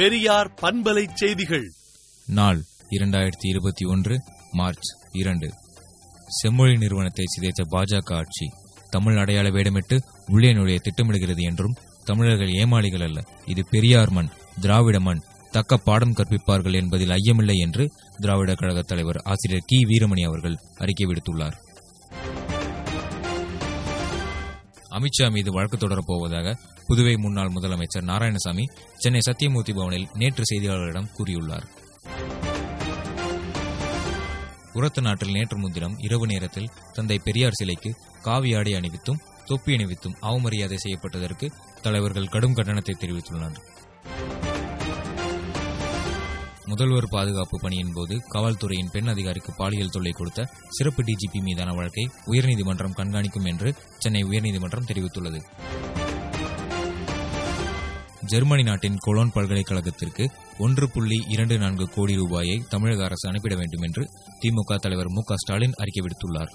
பெரியார் பண்பலை செய்திகள். நாள் இரண்டாயிரத்தி இருபத்தி ஒன்று மார்ச் இரண்டு. செம்மொழி நிறுவனத்தை சிதைத்த பாஜக ஆட்சி தமிழ் அடையாள வேடமிட்டு உள்ளே நுழைய திட்டமிடுகிறது என்றும் தமிழர்கள் ஏமாளிகள் அல்ல. இது பெரியார் மண் திராவிட மண் தக்க பாடம் கற்பிப்பார்கள் என்பதில் ஐயமில்லை என்று திராவிட கழக தலைவர் ஆசிரியர் கி. வீரமணி அவர்கள் அறிக்கை விடுத்துள்ளார். அமித்ஷா மீது வழக்கு தொடரப் போவதாக புதுவை முன்னாள் முதலமைச்சர் நாராயணசாமி சென்னை சத்தியமூர்த்தி பவனில் நேற்று செய்தியாளர்களிடம் கூறியுள்ளார். உரத்த நாட்டில் நேற்று முன்தினம் இரவு நேரத்தில் தந்தை பெரியார் சிலைக்கு காவி ஆடை அணிவித்தும் தொப்பி அணிவித்தும் அவமரியாதை செய்யப்பட்டதற்கு தலைவர்கள் கடும் கண்டனத்தை தெரிவித்துள்ளனர். முதல்வர் பாதுகாப்பு பணியின் போது காவல்துறையின் பெண் அதிகாரிக்கு பாலியல் தொல்லை கொடுத்த சிறப்பு டிஜிபி மீதான வழக்கை உயர்நீதிமன்றம் கண்காணிக்கும் என்று சென்னை உயர்நீதிமன்றம் தெரிவித்துள்ளது. ஜெர்மனி நாட்டின் கொலோன் பல்கலைக்கழகத்திற்கு ஒன்று புள்ளி இரண்டு நான்கு கோடி ரூபாயை தமிழக அரசு அனுப்பிட வேண்டும் என்று திமுக தலைவர் மு க ஸ்டாலின் அறிக்கை விடுத்துள்ளார்.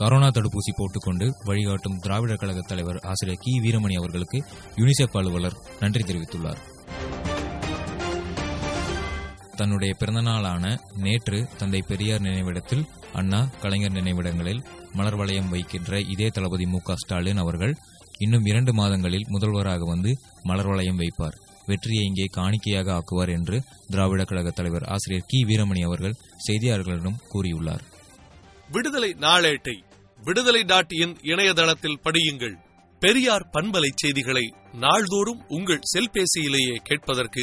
கரோனா தடுப்பூசி போட்டுக்கொண்டு வழிகாட்டும் திராவிடர் கழக தலைவர் ஆசிரியர் கி வீரமணி அவர்களுக்கு யுனிசெஃப் அலுவலர் நன்றி தெரிவித்துள்ளார். தன்னுடைய பிறந்தநாளான நேற்று தந்தை பெரியார் நினைவிடத்தில் அண்ணா கலைஞர் நினைவிடங்களில் மலர் வளையம் வைக்கின்ற இதே தளபதி மு க ஸ்டாலின் அவர்கள் இன்னும் இரண்டு மாதங்களில் முதல்வராக வந்து மலர் வளையம் வைப்பார். வெற்றியை இங்கே காணிக்கையாக ஆக்குவார் என்று திராவிட கழக தலைவர் ஆசிரியர் கி. வீரமணி அவர்கள் செய்தியாளர்களிடம் கூறியுள்ளார். விடுதலை நாளேட்டை விடுதலை டாட் இன் இணையதளத்தில் படியுங்கள். பெரியார் பண்பலை செய்திகளை நாள்தோறும் உங்கள் செல்பேசியிலேயே கேட்பதற்கு